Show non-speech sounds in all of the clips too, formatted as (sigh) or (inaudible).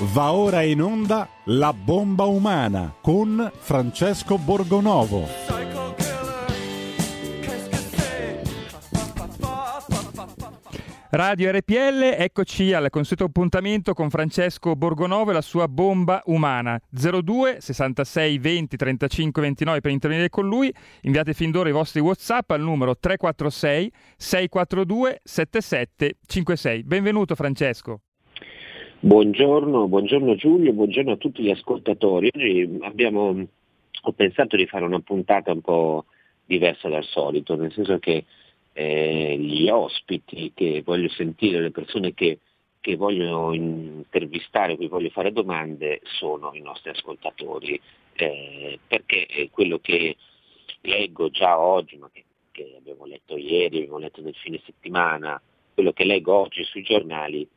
Va ora in onda La bomba umana con Francesco Borgonovo. Radio RPL, eccoci al consueto appuntamento con Francesco Borgonovo e la sua bomba umana. 02 66 20 35 29 per intervenire con lui. Inviate fin d'ora i vostri WhatsApp al numero 346 642 7756. Benvenuto Francesco. Buongiorno, buongiorno Giulio, buongiorno a tutti gli ascoltatori. Oggi abbiamo, ho pensato di fare una puntata un po' diversa dal solito, nel senso che eh, gli ospiti che voglio sentire, le persone che, che voglio intervistare, cui voglio fare domande, sono i nostri ascoltatori, eh, perché quello che leggo già oggi, ma che, che abbiamo letto ieri, abbiamo letto nel fine settimana, quello che leggo oggi sui giornali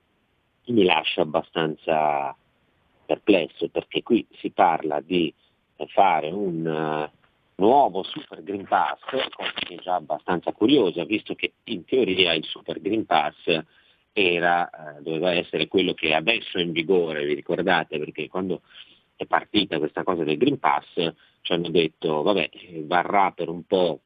mi lascia abbastanza perplesso perché qui si parla di fare un uh, nuovo Super Green Pass, cosa che è già abbastanza curiosa, visto che in teoria il Super Green Pass era, uh, doveva essere quello che adesso è in vigore, vi ricordate, perché quando è partita questa cosa del Green Pass ci hanno detto vabbè varrà per un po'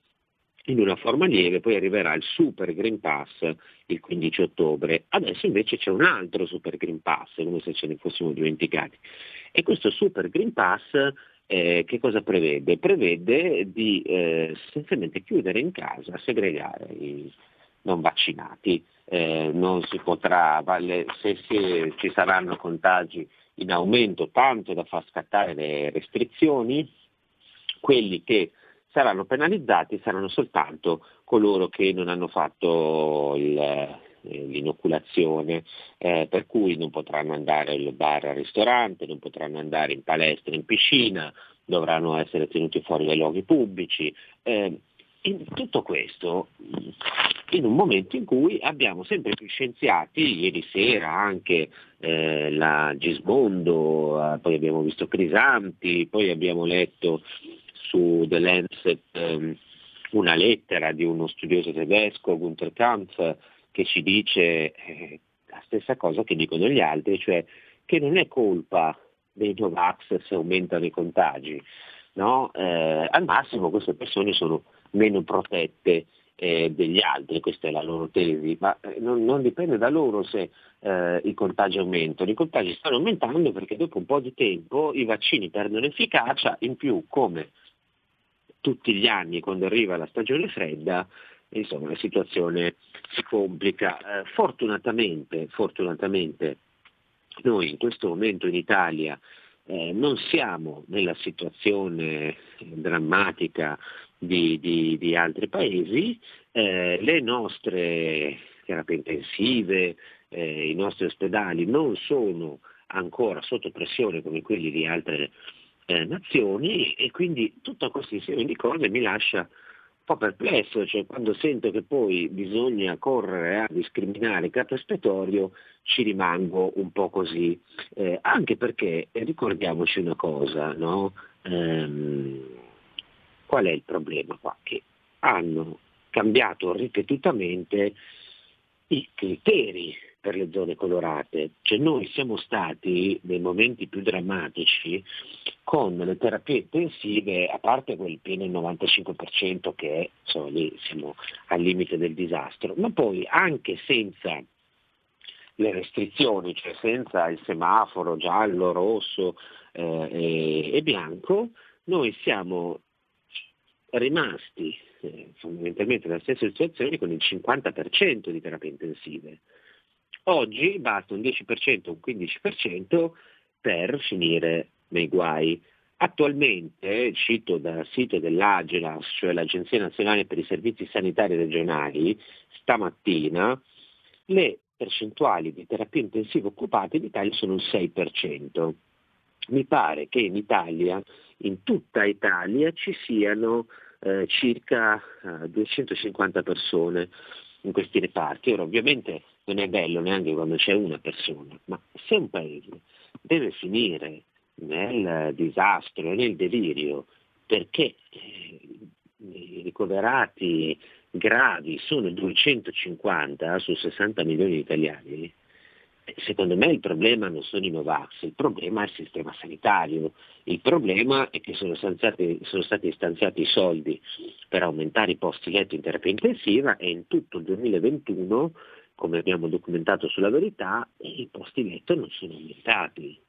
in una forma lieve, poi arriverà il Super Green Pass il 15 ottobre. Adesso invece c'è un altro Super Green Pass, come se ce ne fossimo dimenticati. E questo Super Green Pass eh, che cosa prevede? Prevede di eh, essenzialmente chiudere in casa, segregare i non vaccinati. Eh, non si potrà, se, se ci saranno contagi in aumento tanto da far scattare le restrizioni, quelli che saranno penalizzati saranno soltanto coloro che non hanno fatto il, eh, l'inoculazione, eh, per cui non potranno andare al bar al ristorante, non potranno andare in palestra, in piscina, dovranno essere tenuti fuori dai luoghi pubblici. Eh, tutto questo in un momento in cui abbiamo sempre più scienziati, ieri sera anche eh, la Gismondo, eh, poi abbiamo visto Crisanti, poi abbiamo letto su The Lancet um, una lettera di uno studioso tedesco, Gunther Kampf, che ci dice eh, la stessa cosa che dicono gli altri, cioè che non è colpa dei Novax se aumentano i contagi, no? eh, al massimo queste persone sono meno protette eh, degli altri, questa è la loro tesi, ma eh, non, non, dipende da loro se eh, i contagi aumentano, i contagi stanno aumentando perché dopo un po' di tempo i vaccini perdono efficacia, in più come tutti gli anni quando arriva la stagione fredda, insomma la situazione si complica. Eh, fortunatamente, fortunatamente noi in questo momento in Italia eh, non siamo nella situazione drammatica di, di, di altri paesi, eh, le nostre terapie intensive, eh, i nostri ospedali non sono ancora sotto pressione come quelli di altre eh, nazioni e quindi tutto questo insieme di cose mi lascia un po' perplesso, cioè quando sento che poi bisogna correre a discriminare il capo espiatorio ci rimango un po' così, eh, anche perché eh, ricordiamoci una cosa, no? ehm, qual è il problema qua? Che hanno cambiato ripetutamente i criteri per le zone colorate. Cioè noi siamo stati nei momenti più drammatici con le terapie intensive, a parte quel pieno il 95% che insomma lì siamo al limite del disastro, ma poi anche senza le restrizioni, cioè senza il semaforo giallo, rosso eh, e, e, bianco, noi siamo rimasti eh, fondamentalmente nella stessa situazione con il 50% di terapie intensive. Oggi basta un 10%, un 15% per finire nei guai. Attualmente, cito dal sito dell'Agenas, cioè l'Agenzia Nazionale per i Servizi Sanitari Regionali, stamattina le percentuali di terapia intensiva occupate in Italia sono il 6%. Mi pare che in Italia, in tutta Italia, ci siano eh, circa eh, 250 persone in questi reparti. Ora ovviamente non è bello neanche quando c'è una persona, ma se un paese deve finire nel disastro e nel delirio perché eh, i ricoverati gravi sono 250 su 60 milioni di italiani, Secondo me il problema non sono i Novax, il problema è il sistema sanitario, il problema è che sono, stanziati, sono stati stanziati i soldi per aumentare i posti letto in terapia intensiva e in tutto il 2021, come abbiamo documentato sulla verità, i posti letto non sono aumentati.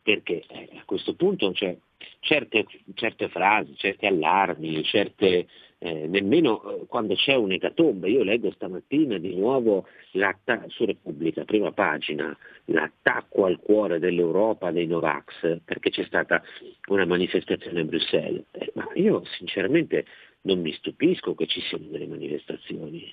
Perché eh, a questo punto cioè, certe, certe frasi, certi allarmi, certe, eh, nemmeno eh, quando c'è un'ecatombe. Io leggo stamattina di nuovo su Repubblica, prima pagina, l'attacco al cuore dell'Europa dei Novax, perché c'è stata una manifestazione a Bruxelles. Eh, ma io sinceramente non mi stupisco che ci siano delle manifestazioni.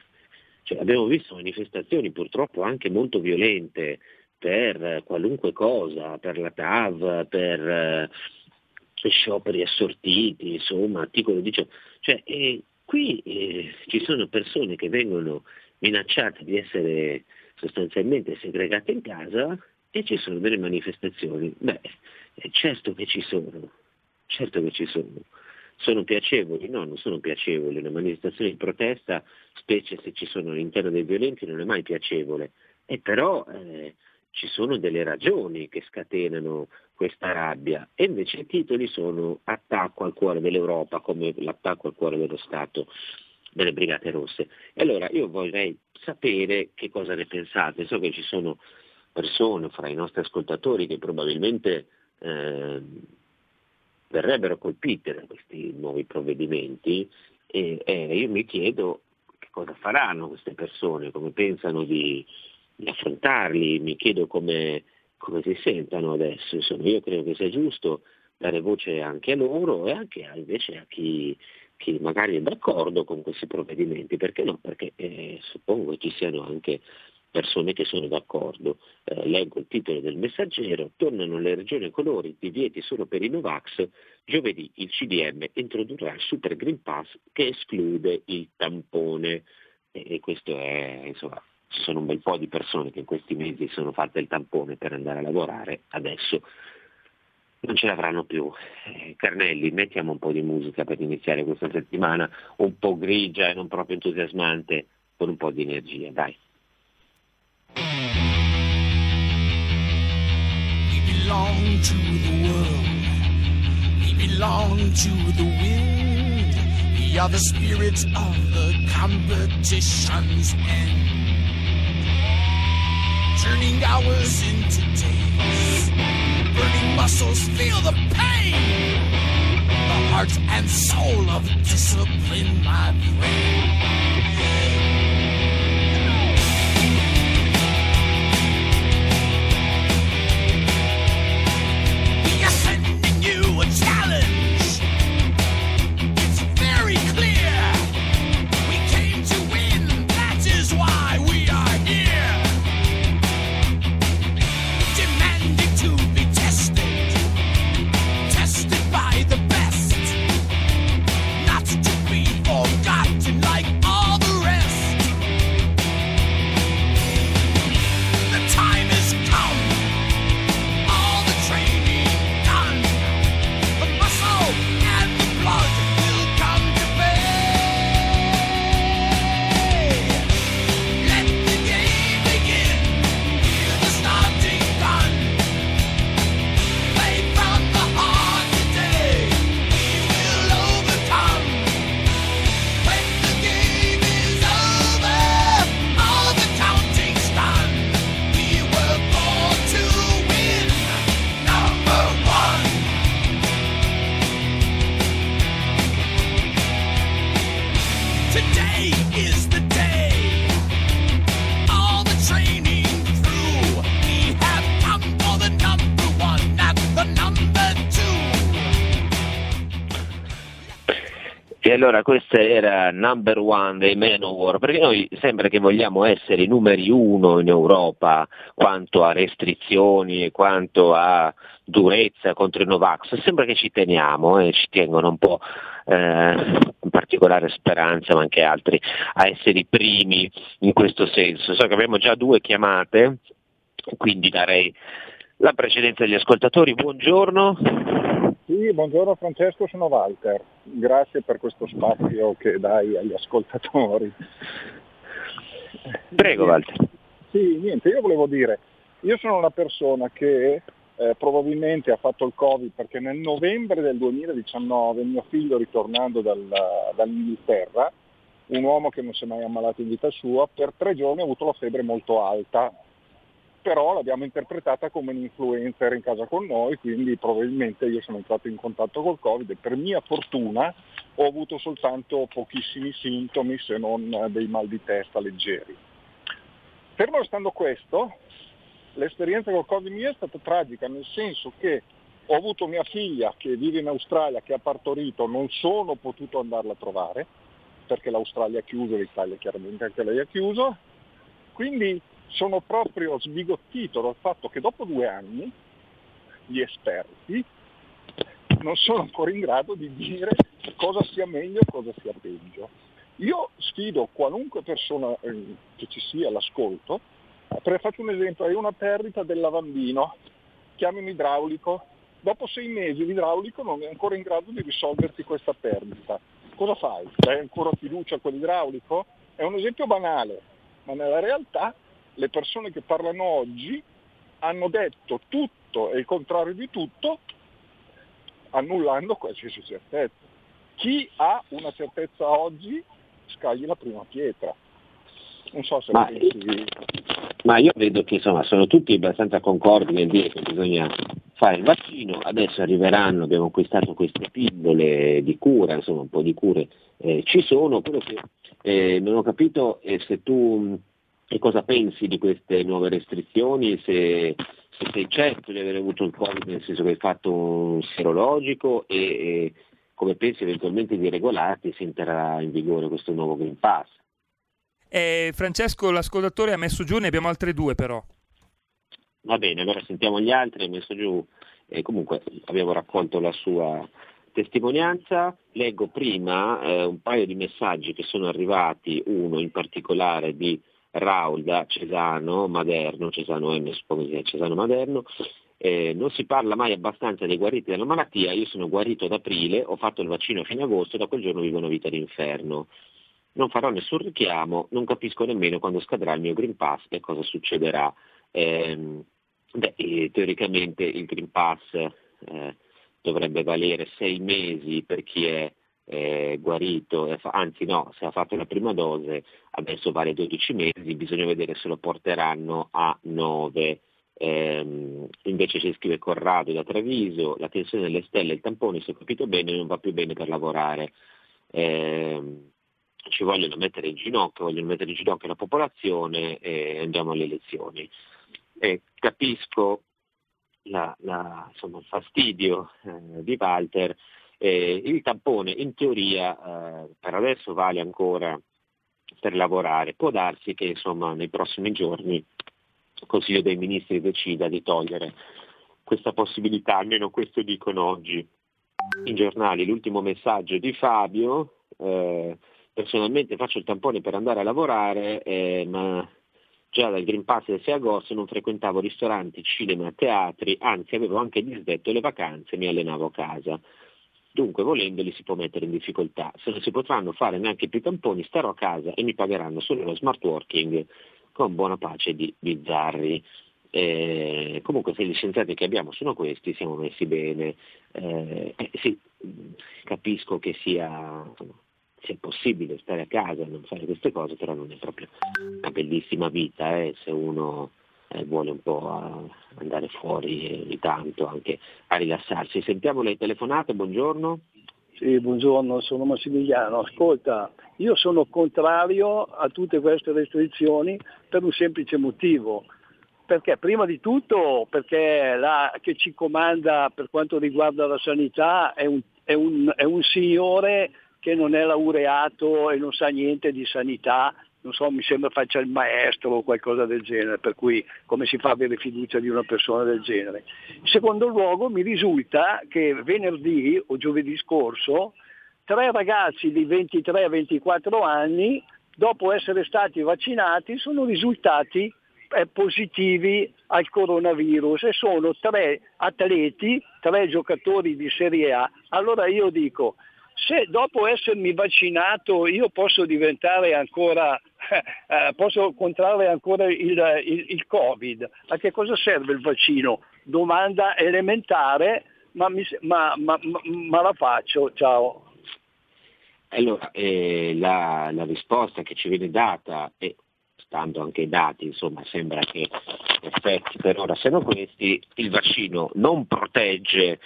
Cioè, abbiamo visto manifestazioni purtroppo anche molto violente per qualunque cosa, per la TAV, per eh, scioperi assortiti, insomma, articolo 18. Cioè, eh, qui eh, ci sono persone che vengono minacciate di essere sostanzialmente segregate in casa e ci sono delle manifestazioni. Beh, eh, certo che ci sono, certo che ci sono. Sono piacevoli? No, non sono piacevoli. Una manifestazione di protesta, specie se ci sono all'interno dei violenti, non è mai piacevole. E però eh, ci sono delle ragioni che scatenano questa rabbia e invece i titoli sono attacco al cuore dell'Europa come l'attacco al cuore dello Stato delle Brigate Rosse. E allora io vorrei sapere che cosa ne pensate. So che ci sono persone fra i nostri ascoltatori che probabilmente eh, verrebbero colpite da questi nuovi provvedimenti e eh, io mi chiedo che cosa faranno queste persone, come pensano di, di affrontarli, mi chiedo come, come si sentano adesso. Insomma, io credo che sia giusto dare voce anche a loro e anche a, invece a chi, chi, magari è d'accordo con questi provvedimenti, perché no? Perché eh, suppongo ci siano anche persone che sono d'accordo. Eh, leggo il titolo del messaggero, tornano le regioni colori, divieti solo per i Novax, giovedì il CDM introdurrà il Super Green Pass che esclude il tampone. E questo è, insomma, ci sono un bel po' di persone che in questi mesi sono fatte il tampone per andare a lavorare, adesso non ce l'avranno più. Eh, Carnelli, mettiamo un po' di musica per iniziare questa settimana, un po' grigia e non proprio entusiasmante, con un po' di energia, dai. We belong to the world, we belong to the wind, we are the spirits of the competition's end. Turning hours into days. Burning muscles feel the pain. The heart and soul of discipline, my brain. Allora questa era number one dei Manowar, perché noi sembra che vogliamo essere i numeri uno in Europa quanto a restrizioni e quanto a durezza contro i Novax, sembra che ci teniamo e eh, ci tengono un po', eh, in particolare Speranza ma anche altri, a essere i primi in questo senso. So che abbiamo già due chiamate, quindi darei la precedenza agli ascoltatori. Buongiorno. Sì, buongiorno Francesco, sono Walter. Grazie per questo spazio che dai agli ascoltatori. Prego Walter. Sì, niente, io volevo dire, io sono una persona che eh, probabilmente ha fatto il Covid perché nel novembre del 2019 mio figlio ritornando dal, dall'Inghilterra, un uomo che non si è mai ammalato in vita sua, per tre giorni ha avuto la febbre molto alta, però l'abbiamo interpretata come un influencer in casa con noi, quindi probabilmente io sono entrato in contatto col Covid e per mia fortuna ho avuto soltanto pochissimi sintomi se non dei mal di testa leggeri. Fermo restando questo, l'esperienza col Covid mia è stata tragica, nel senso che ho avuto mia figlia che vive in Australia, che ha partorito, non sono potuto andarla a trovare, perché l'Australia ha chiuso, l'Italia chiaramente anche lei ha chiuso, quindi sono proprio sbigottito dal fatto che dopo due anni gli esperti non sono ancora in grado di dire cosa sia meglio e cosa sia peggio. Io sfido qualunque persona eh, che ci sia all'ascolto, faccio un esempio, hai una perdita del lavandino, chiami un idraulico, dopo sei mesi l'idraulico non è ancora in grado di risolverti questa perdita. Cosa fai? Hai ancora fiducia a quell'idraulico? È un esempio banale, ma nella realtà le persone che parlano oggi hanno detto tutto e il contrario di tutto, annullando qualsiasi certezza. Chi ha una certezza oggi scagli la prima pietra. Non so se ma, pensi... ma io vedo che insomma, sono tutti abbastanza concordi nel dire che bisogna fare il vaccino, adesso arriveranno, abbiamo acquistato queste pillole di cura, insomma un po' di cure eh, ci sono, quello che eh, non ho capito è se tu e cosa pensi di queste nuove restrizioni, se, se sei certo di aver avuto il Covid nel senso che hai fatto un serologico e, e come pensi eventualmente di regolarti se entrerà in vigore questo nuovo Green Pass. Eh, Francesco, l'ascoltatore ha messo giù, ne abbiamo altre due però. Va bene, allora sentiamo gli altri, ha messo giù, eh, comunque abbiamo raccolto la sua testimonianza. Leggo prima eh, un paio di messaggi che sono arrivati, uno in particolare di Raul da Cesano Maderno, Cesano M, Cesano Maderno, eh, non si parla mai abbastanza dei guariti della malattia, io sono guarito ad aprile, ho fatto il vaccino a fine agosto e da quel giorno vivo una vita d'inferno. Non farò nessun richiamo, non capisco nemmeno quando scadrà il mio Green Pass e cosa succederà. Eh, beh, eh, teoricamente il Green Pass eh, dovrebbe valere sei mesi per chi è eh, guarito, anzi no, se ha fatto la prima dose adesso vale 12 mesi, bisogna vedere se lo porteranno a 9. Eh, invece ci scrive Corrado da Treviso, la tensione delle stelle e il tampone, se ho capito bene, non va più bene per lavorare. Eh, ci vogliono mettere in ginocchio, vogliono mettere in ginocchio la popolazione e andiamo alle elezioni. Eh, capisco la, la, insomma, il fastidio eh, di Walter, eh, il tampone in teoria eh, per adesso vale ancora per lavorare, può darsi che insomma, nei prossimi giorni il Consiglio dei Ministri decida di togliere questa possibilità, almeno questo dicono oggi i giornali. L'ultimo messaggio di Fabio, eh, personalmente faccio il tampone per andare a lavorare, eh, ma già dal Green Pass del 6 agosto non frequentavo ristoranti, cinema, teatri, anzi avevo anche disdetto le vacanze e mi allenavo a casa. Dunque, volendoli si può mettere in difficoltà. Se non si potranno fare neanche più tamponi, starò a casa e mi pagheranno solo lo smart working con buona pace di bizzarri. Eh, comunque se gli scienziati che abbiamo sono questi, siamo messi bene. Eh, eh, sì, capisco che sia, sia, possibile stare a casa e non fare queste cose, però non è proprio una bellissima vita eh, se uno eh, vuole un po' andare fuori ogni tanto anche a rilassarsi. Sentiamo le telefonate, buongiorno. Sì, buongiorno, sono Massimiliano. Ascolta, io sono contrario a tutte queste restrizioni per un semplice motivo. Perché? Prima di tutto perché la che ci comanda per quanto riguarda la sanità è un, è un, è un signore che non è laureato e non sa niente di sanità non so, mi sembra faccia il maestro o qualcosa del genere, per cui come si fa a avere fiducia di una persona del genere. In secondo luogo mi risulta che venerdì o giovedì scorso tre ragazzi di 23 a 24 anni, dopo essere stati vaccinati, sono risultati eh, positivi al coronavirus e sono tre atleti, tre giocatori di Serie A. Allora io dico, se dopo essermi vaccinato io posso diventare ancora, (laughs) eh, posso contrarre ancora il, il, il, Covid, a che cosa serve il vaccino? Domanda elementare, ma, mi, ma, ma, ma la faccio, ciao. Allora, eh, la, la, risposta che ci viene data, e stando anche ai dati, insomma, sembra che effetti per ora siano questi, il vaccino non protegge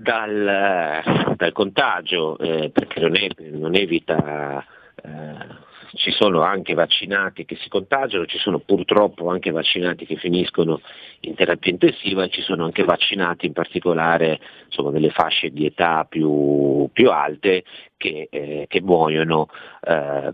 dal, dal contagio, eh, perché non, è, non evita, eh, ci sono anche vaccinati che si contagiano, ci sono purtroppo anche vaccinati che finiscono in terapia intensiva e ci sono anche vaccinati in particolare insomma, nelle fasce di età più, più alte che, eh, che muoiono. Eh,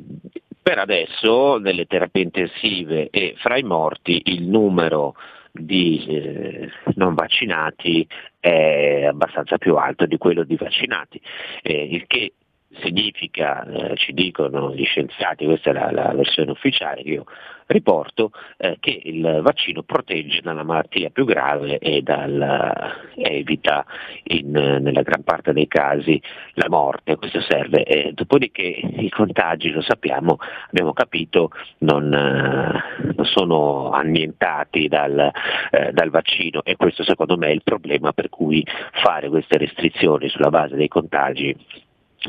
per adesso nelle terapie intensive e fra i morti il numero di eh, non vaccinati è abbastanza più alto di quello di vaccinati, eh, il che significa, eh, ci dicono gli scienziati, questa è la, la versione ufficiale io riporto, eh, che il vaccino protegge dalla malattia più grave e dal, evita in, nella gran parte dei casi la morte, questo serve. E dopodiché i contagi, lo sappiamo, abbiamo capito, non, eh, non sono annientati dal, eh, dal vaccino e questo secondo me è il problema per cui fare queste restrizioni sulla base dei contagi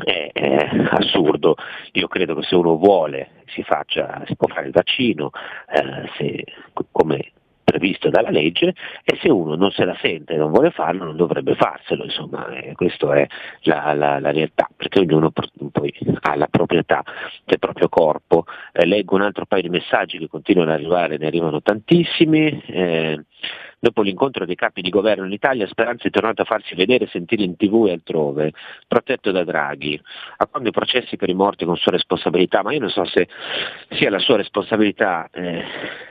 è, è, assurdo. Io credo che se uno vuole si, faccia, si può fare il vaccino, eh, se, come previsto dalla legge e se uno non se la sente e non vuole farlo non dovrebbe farselo, insomma eh, questa è la, la, la, realtà, perché ognuno poi ha la proprietà del proprio corpo. Eh, leggo un altro paio di messaggi che continuano ad arrivare, ne arrivano tantissimi. Eh, Dopo l'incontro dei capi di governo in Italia, Speranza è tornato a farsi vedere e sentire in tv e altrove, protetto da Draghi. A quando i processi per i morti con sua responsabilità, ma io non so se sia la sua responsabilità eh,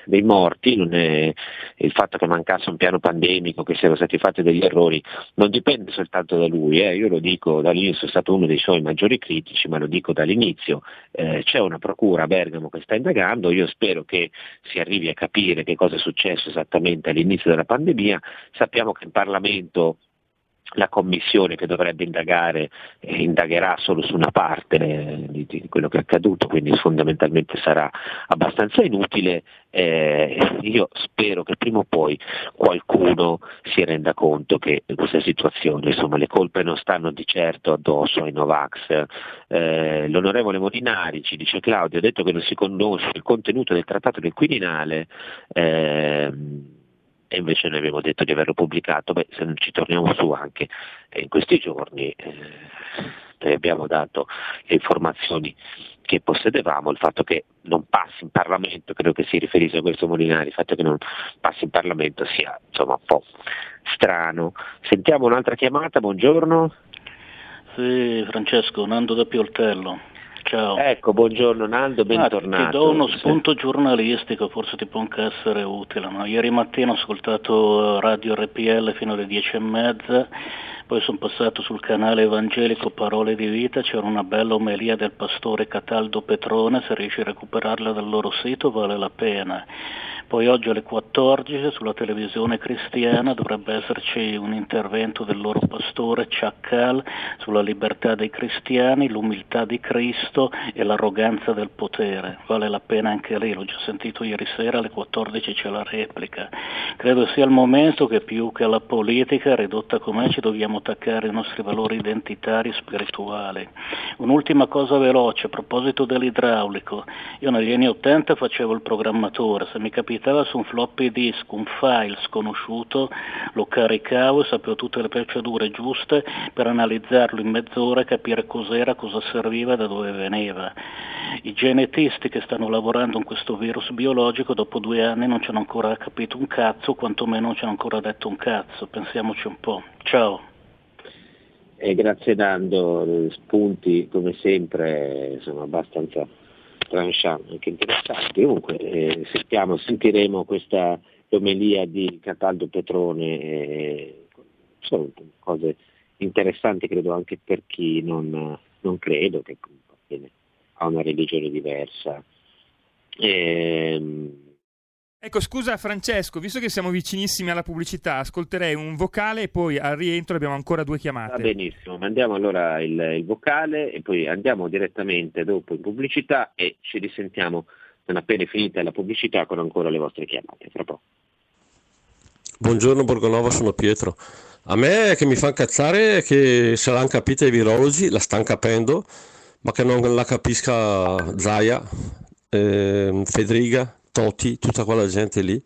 dei morti, il fatto che mancasse un piano pandemico, che siano stati fatti degli errori, non dipende soltanto da lui, eh. io lo dico dall'inizio, sono stato uno dei suoi maggiori critici, ma lo dico dall'inizio, eh, c'è una procura a Bergamo che sta indagando, io spero che si arrivi a capire che cosa è successo esattamente all'inizio della della pandemia. Sappiamo che in Parlamento la commissione che dovrebbe indagare eh, indagherà solo su una parte eh, di, di, quello che è accaduto, quindi fondamentalmente sarà abbastanza inutile. Eh, io spero che prima o poi qualcuno si renda conto che in questa situazione insomma, le colpe non stanno di certo addosso ai Novax. Eh, l'onorevole Molinari ci dice Claudio ha detto che non si conosce il contenuto del trattato del Quirinale. Ehm, e invece noi abbiamo detto di averlo pubblicato, beh, se ci torniamo su anche eh, in questi giorni, eh, noi abbiamo dato le informazioni che possedevamo, il fatto che non passi in Parlamento, credo che si riferisse a questo Molinari, il fatto che non passi in Parlamento sia insomma un po' strano. Sentiamo un'altra chiamata, buongiorno. Sì, Francesco, Nando da Pioltello. Ciao. Ecco, buongiorno Nando, bentornato. Ah, ti do uno spunto giornalistico, forse ti può anche essere utile. No? Ieri mattina ho ascoltato Radio RPL fino alle dieci e mezza, poi sono passato sul canale evangelico Parole di Vita, c'era una bella omelia del pastore Cataldo Petrone, se riesci a recuperarla dal loro sito vale la pena. Poi oggi alle 14 sulla televisione cristiana dovrebbe esserci un intervento del loro pastore Chacal sulla libertà dei cristiani, l'umiltà di Cristo e l'arroganza del potere. Vale la pena anche lì, l'ho già sentito ieri sera, alle 14 c'è la replica. Credo sia il momento che più che alla politica, ridotta com'è, ci dobbiamo attaccare ai nostri valori identitari e spirituali. Un'ultima cosa veloce, a proposito dell'idraulico. Io negli anni 80 facevo il programmatore, se mi capita capitava su un floppy disk, un file sconosciuto, lo caricavo e sapevo tutte le procedure giuste per analizzarlo in mezz'ora e capire cos'era, cosa serviva e da dove veniva. I genetisti che stanno lavorando in questo virus biologico dopo due anni non ci hanno ancora capito un cazzo, quantomeno non ci hanno ancora detto un cazzo, pensiamoci un po'. Ciao. Eh, grazie Nando, spunti come sempre sono abbastanza tranchant, anche interessanti. Comunque eh, sentiamo, sentiremo questa omelia di Cataldo Petrone, eh, sono cose interessanti credo anche per chi non, non credo, che ha una religione diversa. E, ehm, Ecco, scusa Francesco, visto che siamo vicinissimi alla pubblicità, ascolterei un vocale e poi al rientro abbiamo ancora due chiamate. Va benissimo, mandiamo allora il, il vocale e poi andiamo direttamente dopo in pubblicità e ci risentiamo non appena finita la pubblicità con ancora le vostre chiamate. Fra poco. Buongiorno Borgonova, sono Pietro. A me che mi fa incazzare è che se l'hanno capita i virologi, la stanno capendo, ma che non la capisca Zaia, eh, Federica, Toti, tutta quella gente lì.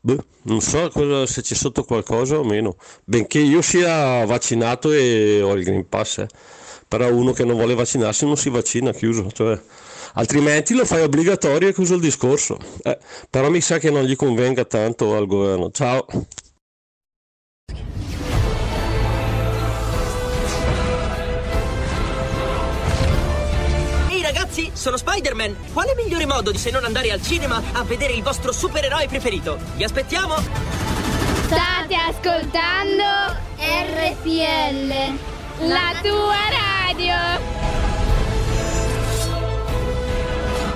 Beh, non so se c'è sotto qualcosa o meno, benché io sia vaccinato e ho il Green Pass, eh. però uno che non vuole vaccinarsi non si vaccina, chiuso, cioè, altrimenti lo fai obbligatorio e chiuso il discorso. Eh, però mi sa che non gli convenga tanto al governo. Ciao. Sono Spider-Man! Quale migliore modo di se non andare al cinema a vedere il vostro supereroe preferito? Vi aspettiamo! State ascoltando RPL, la tua radio!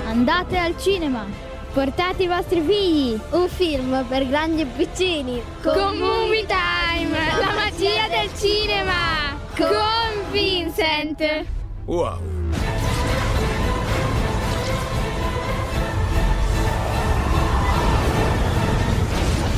Andate al cinema! Portate i vostri figli! Un film per grandi e piccini! Con Movie Time! La magia del cinema! Con Vincent! Wow!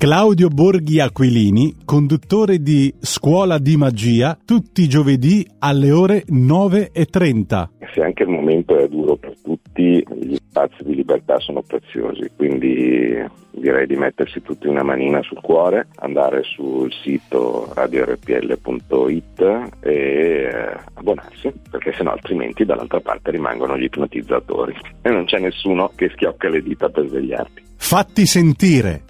Claudio Borghi Aquilini, conduttore di Scuola di Magia, tutti i giovedì alle ore 9.30. Se anche il momento è duro per tutti, gli spazi di libertà sono preziosi, quindi direi di mettersi tutti una manina sul cuore, andare sul sito radiorpl.it e eh, abbonarsi, perché sennò altrimenti dall'altra parte rimangono gli ipnotizzatori (laughs) e non c'è nessuno che schiocca le dita per svegliarti. Fatti sentire!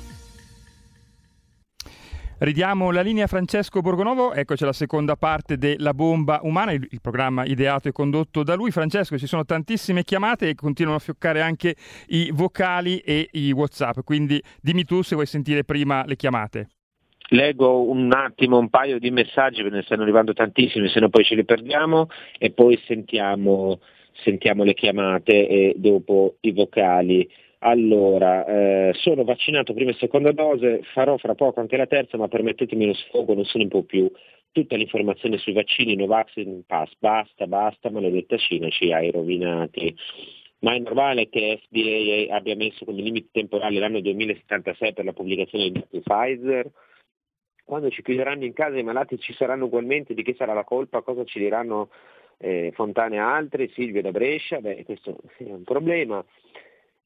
Ridiamo la linea Francesco Borgonovo, eccoci alla seconda parte della bomba umana, il, il, programma ideato e condotto da lui. Francesco, ci sono tantissime chiamate e continuano a fioccare anche i vocali e i WhatsApp, quindi dimmi tu se vuoi sentire prima le chiamate. Leggo un attimo un paio di messaggi, perché ne stanno arrivando tantissimi, se no poi ce li perdiamo e poi sentiamo, sentiamo le chiamate e dopo i vocali. Allora, eh, sono vaccinato prima e seconda dose, farò fra poco anche la terza, ma permettetemi lo sfogo, non se ne può più. Tutta l'informazione sui vaccini, Novax Pass, basta, basta, maledetta Cina ci hai rovinati. Ma è normale che FDA abbia messo come limite temporale l'anno 2076 per la pubblicazione dei dati Pfizer? Quando ci chiuderanno in casa i malati ci saranno ugualmente, di chi sarà la colpa, cosa ci diranno eh, Fontane e altri, Silvio da Brescia? Beh, questo è un problema.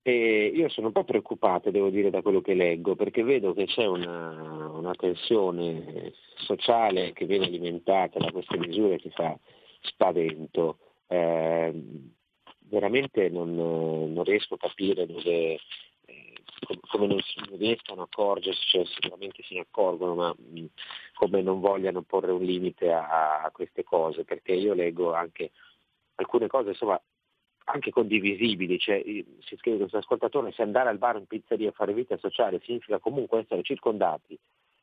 E io sono un po' preoccupato, devo dire, da quello che leggo, perché vedo che c'è una, una tensione sociale che viene alimentata da queste misure che fa spavento. Eh, veramente non, non, riesco a capire dove, eh, come non, non riescano a accorgersi, cioè sicuramente se ne accorgono, ma come non vogliano porre un limite a, a queste cose, perché io leggo anche alcune cose, insomma, anche condivisibili, cioè, si scrive questo ascoltatore, se andare al bar in pizzeria a fare vita sociale significa comunque essere circondati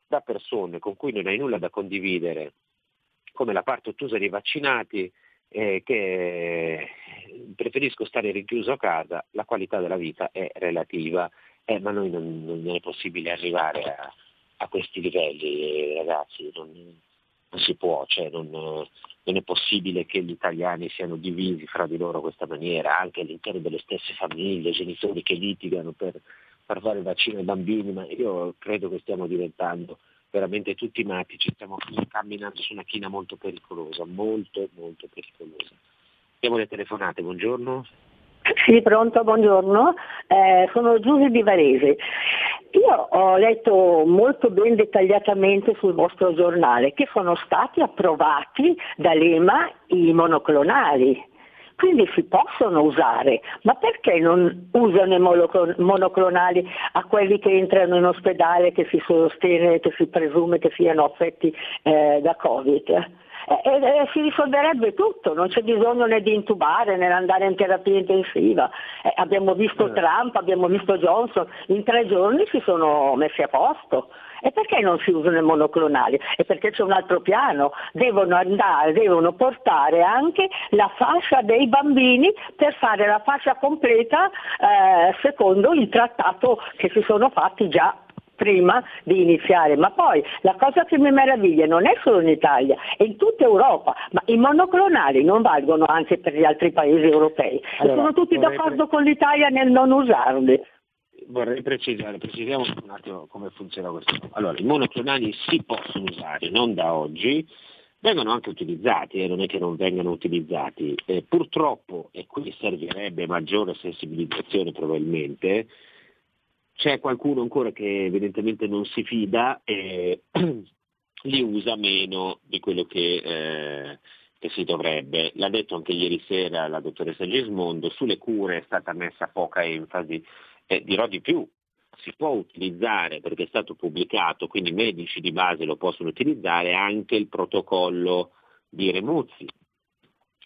da persone con cui non hai nulla da condividere, come la parte ottusa dei vaccinati, eh, che preferisco stare rinchiuso a casa, la qualità della vita è relativa, eh, ma noi non, non, è possibile arrivare a, a questi livelli, ragazzi, non, non si può, cioè non, non, è possibile che gli italiani siano divisi fra di loro in questa maniera, anche all'interno delle stesse famiglie, genitori che litigano per far fare il vaccino ai bambini, ma io credo che stiamo diventando veramente tutti matti, ci stiamo camminando su una china molto pericolosa, molto molto pericolosa. Abbiamo le telefonate, buongiorno. Sì, pronto, buongiorno. Eh, sono Giulia di Varese. Io ho letto molto ben dettagliatamente sul vostro giornale che sono stati approvati dall'EMA i monoclonali quindi si possono usare, ma perché non usano i monoclonali a quelli che entrano in ospedale che si sostiene, che si presume che siano affetti eh, da Covid? E, e, si risolverebbe tutto, non c'è bisogno né di intubare né di andare in terapia intensiva. Eh, abbiamo visto eh. Trump, abbiamo visto Johnson, in tre giorni si sono messi a posto. E perché non si usano i monoclonali? E perché c'è un altro piano, devono andare, devono portare anche la fascia dei bambini per fare la fascia completa eh, secondo il trattato che si sono fatti già prima di iniziare, ma poi la cosa che mi meraviglia non è solo in Italia, è in tutta Europa, ma i monoclonali non valgono anche per gli altri paesi europei allora, e sono tutti d'accordo pre... con l'Italia nel non usarli vorrei precisare, precisiamo un attimo come funziona questo. Allora, i monoclonali si possono usare, non da oggi, vengono anche utilizzati, eh, non è che non vengano utilizzati. Eh, purtroppo, e qui servirebbe maggiore sensibilizzazione probabilmente, c'è qualcuno ancora che evidentemente non si fida e (clears throat) li usa meno di quello che, eh, che, si dovrebbe. L'ha detto anche ieri sera la dottoressa Gismondo, sulle cure è stata messa poca enfasi eh, dirò di più, si può utilizzare, perché è stato pubblicato, quindi i medici di base lo possono utilizzare, anche il protocollo di Remuzzi.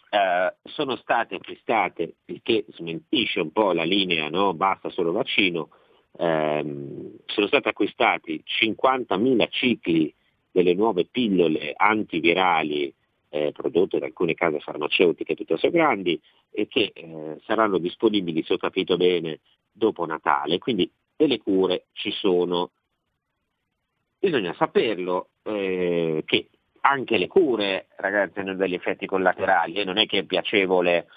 Eh, sono state acquistate, il che smentisce un po' la linea, no? basta solo vaccino, ehm, sono stati acquistati 50.000 cicli delle nuove pillole antivirali eh, prodotte da alcune case farmaceutiche piuttosto grandi e che eh, saranno disponibili, se ho capito bene, dopo Natale, quindi delle cure ci sono. Bisogna saperlo eh, che anche le cure, ragazzi, hanno degli effetti collaterali e non è che è piacevole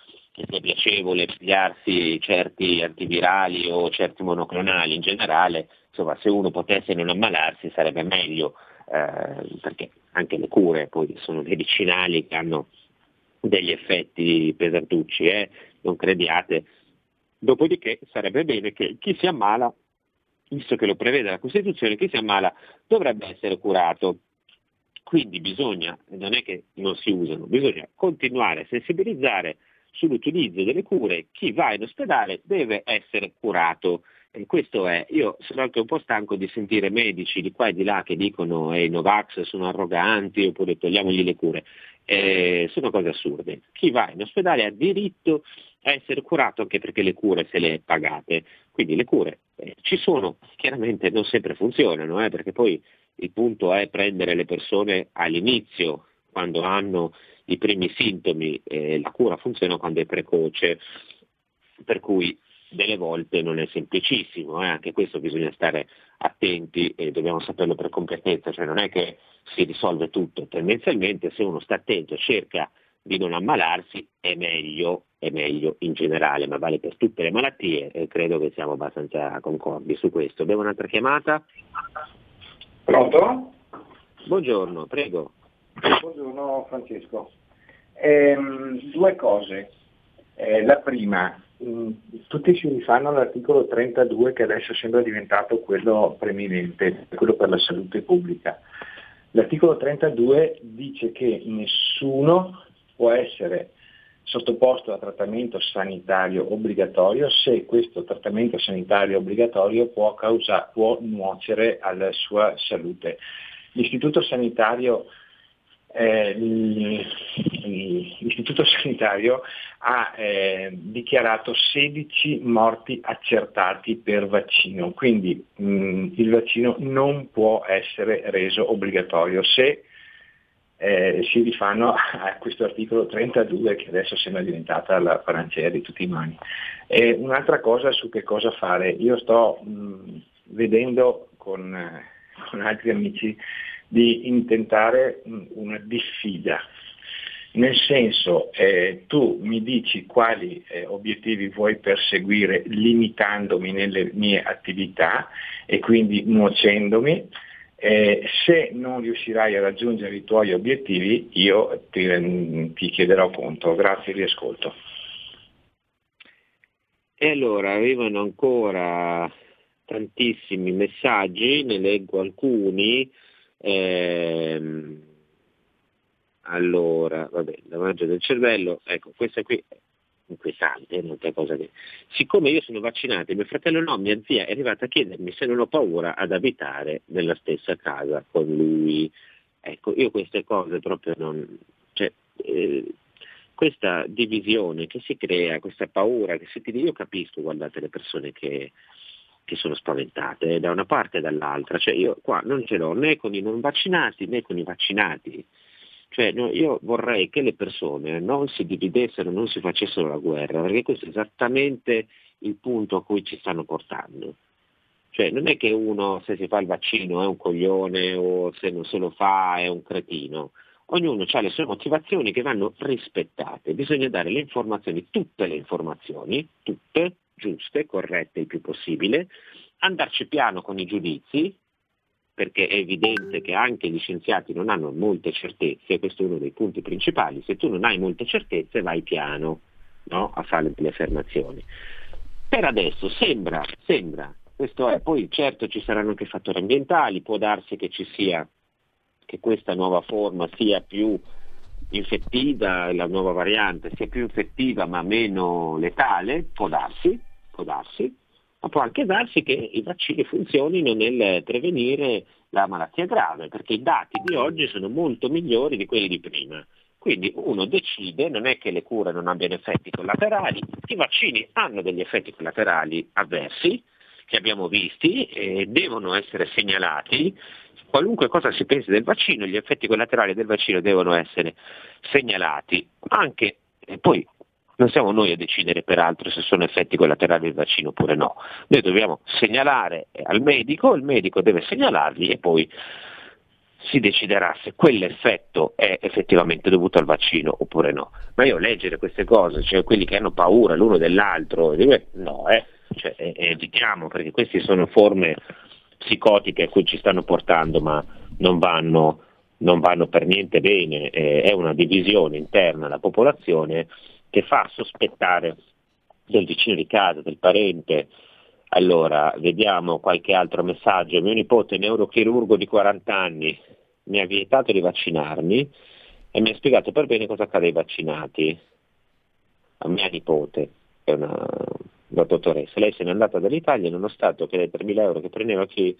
che sia piacevole pigliarsi certi antivirali o certi monoclonali in generale, insomma se uno potesse non ammalarsi sarebbe meglio, eh, perché anche le cure poi sono medicinali che hanno degli effetti pesantucci, eh? non crediate, Dopodiché sarebbe bene che chi si ammala, visto che lo prevede la Costituzione, chi si ammala dovrebbe essere curato. Quindi bisogna, non è che non si usano, bisogna continuare a sensibilizzare sull'utilizzo delle cure, chi va in ospedale deve essere curato. E questo è, io sono anche un po' stanco di sentire medici di qua e di là che dicono eh, i Novax sono arroganti oppure togliamogli le cure. Eh, sono cose assurde. Chi va in ospedale ha diritto a essere curato anche perché le cure se le pagate. Quindi le cure eh, ci sono, chiaramente non sempre funzionano, eh, perché poi il punto è prendere le persone all'inizio, quando hanno i primi sintomi, eh, la cura funziona quando è precoce, per cui delle volte non è semplicissimo, eh, anche questo bisogna stare attenti e dobbiamo saperlo per competenza, cioè non è che si risolve tutto, tendenzialmente se uno sta attento e cerca di non ammalarsi è meglio, è meglio in generale, ma vale per tutte le malattie e credo che siamo abbastanza concordi su questo. Abbiamo un'altra chiamata? Pronto? Buongiorno, prego. Buongiorno Francesco. Ehm, due cose. Eh, la prima, mh, mm, tutti si rifanno all'articolo 32 che adesso sembra diventato quello preminente, quello per la salute pubblica. L'articolo 32 dice che nessuno può essere sottoposto a trattamento sanitario obbligatorio se questo trattamento sanitario obbligatorio può, causa, può nuocere alla sua salute. L'Istituto Sanitario, eh, l'Istituto Sanitario ha eh, dichiarato 16 morti accertati per vaccino, quindi mh, il vaccino non può essere reso obbligatorio. Se eh, si rifanno a questo articolo 32 che adesso sembra diventata la panacea di tutti i mani. E un'altra cosa su che cosa fare, io sto mh, vedendo con, eh, con, altri amici di intentare mh, una diffida, nel senso eh, tu mi dici quali eh, obiettivi vuoi perseguire limitandomi nelle mie attività e quindi nuocendomi, eh, se non riuscirai a raggiungere i tuoi obiettivi io ti, ti chiederò conto. Grazie, vi ascolto. E allora arrivano ancora tantissimi messaggi, ne leggo alcuni. Ehm, allora, vabbè, lavaggio del cervello, ecco, questa qui è inquietante, è un'altra cosa che... Siccome io sono vaccinato mio fratello no, mia zia è arrivata a chiedermi se non ho paura ad abitare nella stessa casa con lui. Ecco, io queste cose proprio non... Cioè, eh, questa divisione che si crea, questa paura che si tira, io capisco, guardate, le persone che, che sono spaventate eh, da una parte e dall'altra, cioè io qua non ce l'ho né con i non vaccinati né con i vaccinati, cioè, no, io vorrei che le persone non si dividessero, non si facessero la guerra, perché questo è esattamente il punto a cui ci stanno portando. Cioè, non è che uno se si fa il vaccino è un coglione o se non se lo fa è un cretino. Ognuno ha le sue motivazioni che vanno rispettate. Bisogna dare le informazioni, tutte le informazioni, tutte, giuste, corrette il più possibile, andarci piano con i giudizi, perché è evidente che anche gli scienziati non hanno molte certezze, questo è uno dei punti principali, se tu non hai molte certezze vai piano no? a fare le affermazioni. Per adesso sembra, sembra, questo è, poi certo ci saranno anche fattori ambientali, può darsi che ci sia, che questa nuova forma sia più infettiva, la nuova variante sia più infettiva ma meno letale, può darsi, può darsi, ma può anche darsi che i vaccini funzionino nel prevenire la malattia grave, perché i dati di oggi sono molto migliori di quelli di prima. Quindi uno decide, non è che le cure non abbiano effetti collaterali, i vaccini hanno degli effetti collaterali avversi, che abbiamo visti, e devono essere segnalati. Qualunque cosa si pensi del vaccino, gli effetti collaterali del vaccino devono essere segnalati. Anche, e poi non siamo noi a decidere peraltro se sono effetti collaterali del vaccino oppure no. Noi dobbiamo segnalare al medico, il medico deve segnalarli e poi si deciderà se quell'effetto è effettivamente dovuto al vaccino oppure no. Ma io leggere queste cose, cioè quelli che hanno paura l'uno dell'altro, no, eh, cioè, evitiamo perché queste sono forme psicotiche a cui ci stanno portando, ma non vanno, non vanno per niente bene, eh, è una divisione interna alla popolazione che fa sospettare del vicino di casa, del parente. Allora, vediamo qualche altro messaggio. Mio nipote, neurochirurgo di 40 anni, mi ha vietato di vaccinarmi e mi ha spiegato per bene cosa accade ai vaccinati. A mia nipote, è una, una dottoressa. Lei se n'è andata dall'Italia nonostante che dai 3.000 euro che prendeva qui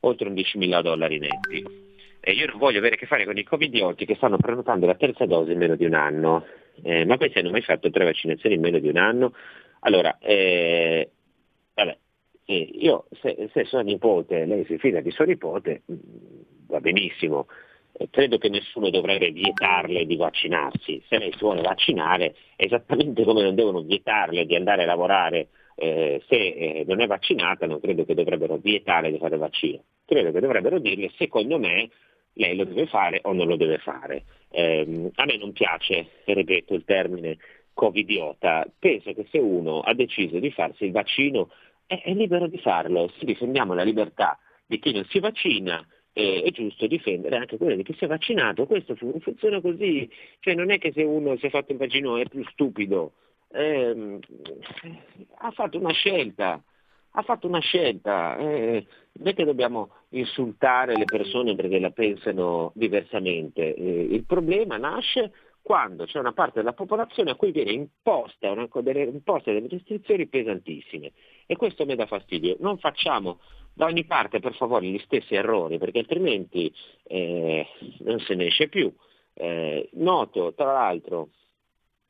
oltre 11.000 dollari netti. E io non voglio avere a che fare con i covidioti che stanno prenotando la terza dose in meno di un anno. Eh, ma questi hanno mai fatto tre vaccinazioni in meno di un anno? Allora, eh, vabbè, eh, io se, se sua nipote, lei si fida di suo nipote, mm, va benissimo, credo che nessuno dovrebbe vietarle di vaccinarsi, se lei si vuole vaccinare, esattamente come non devono vietarle di andare a lavorare. Eh, se eh, non è vaccinata, non credo che dovrebbero vietare di fare vaccino, credo che dovrebbero dirle, secondo me, lei lo deve fare o non lo deve fare. Eh, a me non piace, ripeto, il termine covidiota, penso che se uno ha deciso di farsi il vaccino è, è libero di farlo, se difendiamo la libertà di chi non si vaccina, eh, è giusto difendere anche quello di chi si è vaccinato, questo funziona così, cioè non è che se uno si è fatto il vaccino è più stupido, eh, ha fatto una scelta, ha fatto una scelta, eh, non è che dobbiamo insultare le persone perché la pensano diversamente, eh, il problema nasce quando c'è una parte della popolazione a cui viene imposta una, delle, imposte delle restrizioni pesantissime e questo mi dà fastidio. Non facciamo da ogni parte per favore gli stessi errori perché altrimenti eh, non se ne esce più. Eh, noto tra l'altro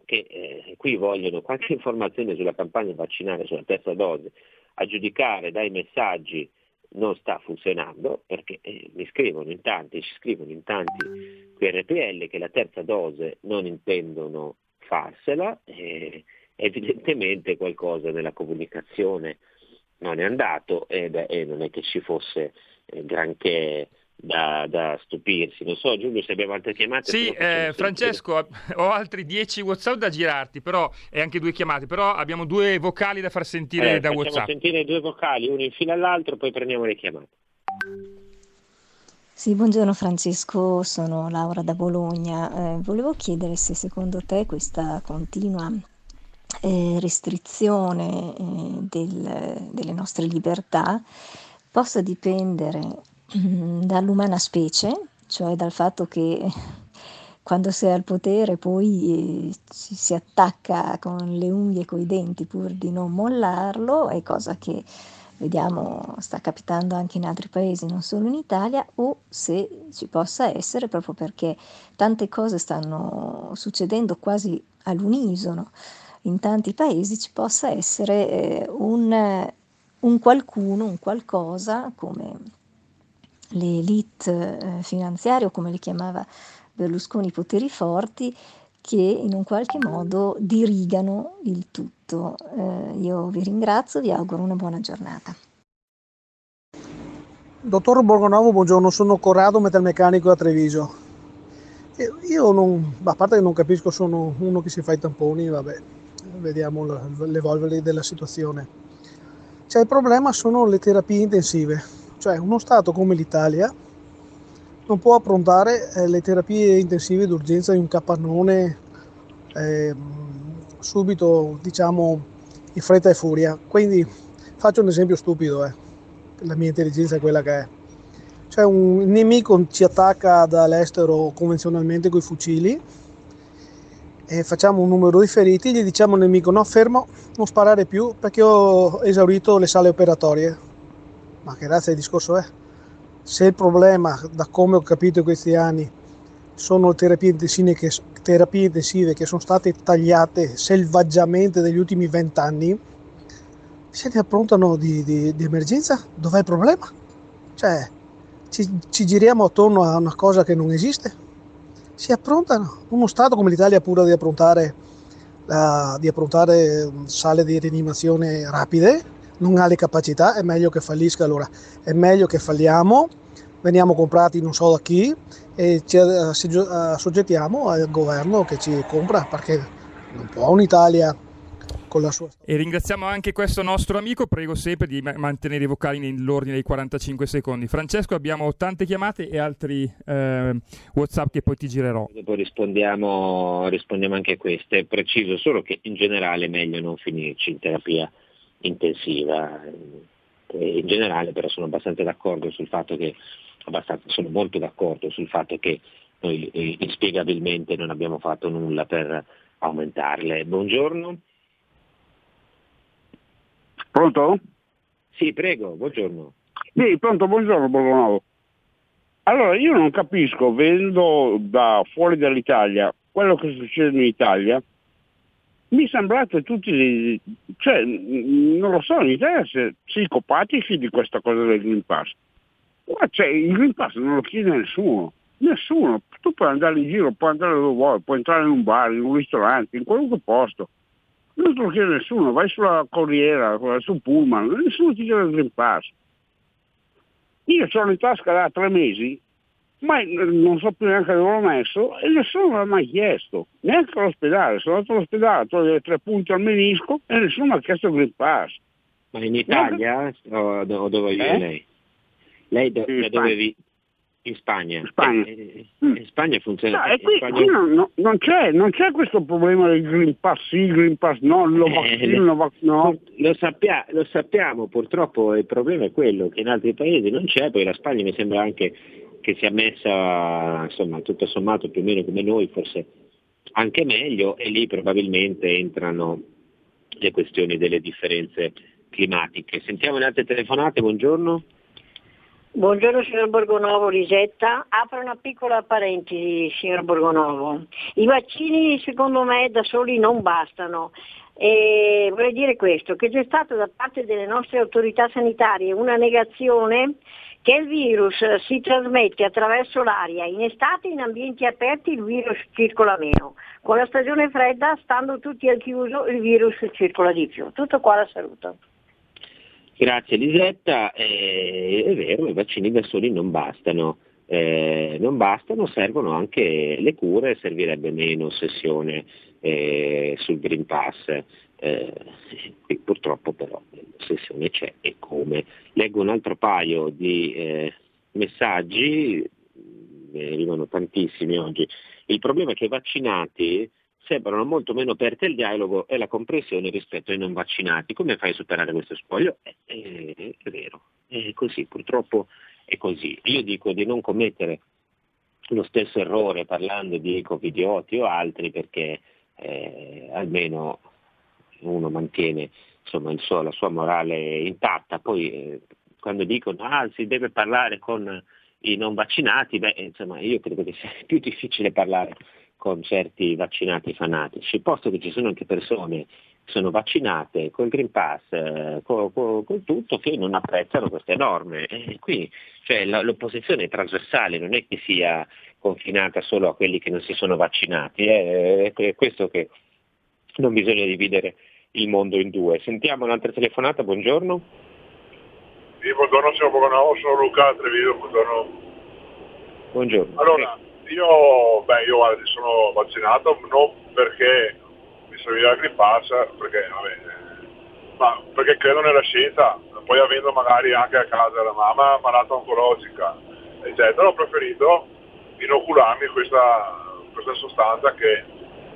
che eh, qui vogliono qualche (laughs) informazione sulla campagna vaccinale, sulla terza dose, a giudicare dai messaggi non sta funzionando perché eh, mi scrivono in tanti, ci scrivono in tanti QRPL che la terza dose non intendono farsela e evidentemente qualcosa nella comunicazione non è andato e, beh, e non è che ci fosse eh, granché da, da, stupirsi. Non so Giulio se abbiamo altre chiamate. Sì, eh, Francesco, ho altri dieci WhatsApp da girarti, però e anche due chiamate, però abbiamo due vocali da far sentire eh, da WhatsApp. Sentire due vocali, uno in fila all'altro, poi prendiamo le chiamate. Sì, buongiorno Francesco, sono Laura da Bologna. Eh, volevo chiedere se secondo te questa continua eh, restrizione eh, del, delle nostre libertà possa dipendere dall'umana specie, cioè dal fatto che quando si è al potere poi eh, ci si attacca con le unghie e coi denti pur di non mollarlo, è cosa che vediamo sta capitando anche in altri paesi, non solo in Italia, o se ci possa essere proprio perché tante cose stanno succedendo quasi all'unisono. In tanti paesi, ci possa essere eh, un, un, qualcuno, un qualcosa come le elite eh, finanziarie o come le chiamava Berlusconi poteri forti che in un qualche modo dirigano il tutto. Eh, io vi ringrazio, vi auguro una buona giornata. Dottor Borgonovo, buongiorno, sono Corrado, metalmeccanico a Treviso. Io non, a parte che non capisco, sono uno che si fa i tamponi, vabbè, vediamo l'evolvere della situazione. Cioè, il problema sono le terapie intensive, cioè uno Stato come l'Italia non può approntare eh, le terapie intensive d'urgenza in un capannone eh, subito, diciamo, in fretta e furia. Quindi faccio un esempio stupido, eh. la mia intelligenza è quella che è. Cioè un nemico ci attacca dall'estero convenzionalmente con i fucili e facciamo un numero di feriti, gli diciamo al nemico no fermo, non sparare più perché ho esaurito le sale operatorie. Ma che razza di discorso è? Se il problema, da come ho capito in questi anni, sono terapie intensive che, terapie intensive che sono state tagliate selvaggiamente negli ultimi vent'anni, se ne approntano di, di, di, emergenza, dov'è il problema? Cioè, ci, ci, giriamo attorno a una cosa che non esiste. Si approntano. Uno Stato come l'Italia pure di approntare, uh, di approntare sale di rianimazione rapide, non ha le capacità, è meglio che fallisca allora, è meglio che falliamo, veniamo comprati non so da chi e ci assoggettiamo al governo che ci compra perché non può un'Italia con la sua... E ringraziamo anche questo nostro amico, prego sempre di mantenere i vocali nell'ordine dei 45 secondi. Francesco, abbiamo tante chiamate e altri eh, WhatsApp che poi ti girerò. Dopo rispondiamo, rispondiamo anche a queste. Preciso solo che in generale è meglio non finirci in terapia intensiva. E in generale però sono abbastanza d'accordo sul fatto che, sono molto d'accordo sul fatto che noi eh, inspiegabilmente non abbiamo fatto nulla per aumentarle. Buongiorno. Pronto? Sì, prego, buongiorno. Sì, pronto, buongiorno Borgonovo. Allora, io non capisco, venendo da fuori dall'Italia, quello che succede in Italia, mi sembrate tutti, cioè, non lo so, Italia siete psicopatici di questa cosa del Green Pass. Ma cioè, il Green Pass non lo chiede nessuno, nessuno. Tu puoi andare in giro, puoi andare dove vuoi, puoi entrare in un bar, in un ristorante, in qualunque posto. Non te lo chiede nessuno, vai sulla corriera, sul pullman, nessuno ti chiede il Green Pass. Io sono in tasca da tre mesi ma non so più neanche dove l'ho messo e nessuno me l'ha mai chiesto, neanche all'ospedale, sono andato all'ospedale a togliere tre punti al menisco e nessuno mi ha chiesto il Green Pass. Ma in Italia o, dove vive eh? lei? Lei do, da dove vive? In Spagna. In Spagna, eh, in Spagna funziona. No, qui, Spagna... qui non, non, c'è, non, c'è, questo problema del Green Pass sì, Green Pass no, lo vaccino, eh, vac- no. Lo, sappia, lo sappiamo, purtroppo il problema è quello che in altri paesi non c'è, poi la Spagna mi sembra anche che si è messa insomma tutto sommato più o meno come noi, forse anche meglio, e lì probabilmente entrano le questioni delle differenze climatiche. Sentiamo le altre telefonate, buongiorno. Buongiorno signor Borgonovo, Lisetta. Apro una piccola parentesi, signor Borgonovo. I vaccini secondo me da soli non bastano. E vorrei dire questo, che c'è stata da parte delle nostre autorità sanitarie una negazione che il virus si trasmette attraverso l'aria, in estate in ambienti aperti il virus circola meno, con la stagione fredda stando tutti al chiuso il virus circola di più. Tutto qua la saluto. Grazie Lisetta, eh, è vero, i vaccini da soli non bastano. Eh, non bastano, servono anche le cure, servirebbe meno ossessione eh, sul Green Pass. Eh, purtroppo però l'ossessione c'è e come. Leggo un altro paio di eh, messaggi, ne arrivano tantissimi oggi. Il problema è che i vaccinati sembrano molto meno aperte al dialogo e alla comprensione rispetto ai non vaccinati. Come fai a superare questo spoglio? È, è, è vero, è così, purtroppo è così. Io dico di non commettere lo stesso errore parlando di covidioti o altri perché eh, almeno uno mantiene insomma, suo, la sua morale intatta, poi eh, quando dicono ah, si deve parlare con i non vaccinati, beh, insomma, io credo che sia (laughs) più difficile parlare con certi vaccinati fanatici, posto che ci sono anche persone che sono vaccinate col Green Pass, eh, con, con, con, tutto, che non apprezzano queste norme. E qui cioè, la, l'opposizione è trasversale, non è che sia confinata solo a quelli che non si sono vaccinati, eh, è questo che non bisogna dividere il mondo in due. Sentiamo un'altra telefonata, buongiorno. Sì, buongiorno signor Boganova, sono Luca Treviso, buongiorno. Buongiorno. Allora, io, beh, io guarda, sono vaccinato non perché mi serviva Green Pass, perché, vabbè, ma perché credo nella scienza, poi avendo magari anche a casa la mamma malata oncologica, eccetera, ho preferito inocularmi questa, questa sostanza che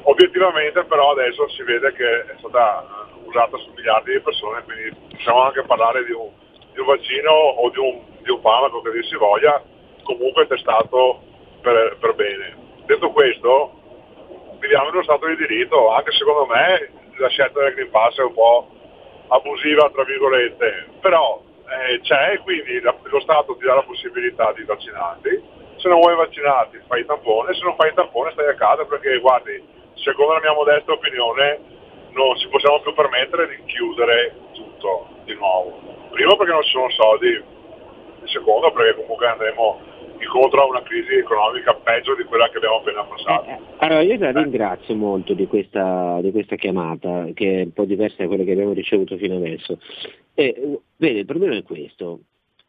obiettivamente però adesso si vede che è stata usata su miliardi di persone, quindi possiamo anche parlare di un, di un vaccino o di un, di un farmaco che dir si voglia, comunque testato per, per bene. Detto questo, viviamo in uno Stato di diritto, anche secondo me la scelta del Green Pass è un po' abusiva, tra virgolette, però eh, c'è quindi la, lo Stato ti dà la possibilità di vaccinarti, se non vuoi vaccinarti fai il tampone, se non fai il tampone stai a casa perché guardi, secondo la mia modesta opinione non ci possiamo più permettere di chiudere tutto di nuovo. Primo perché non ci sono soldi, secondo perché comunque andremo incontro a una crisi economica peggio di quella che abbiamo appena passato. Eh, allora io la ringrazio molto di questa, di questa, chiamata, che è un po' diversa da quella che abbiamo ricevuto fino adesso. Eh, vede, il problema è questo,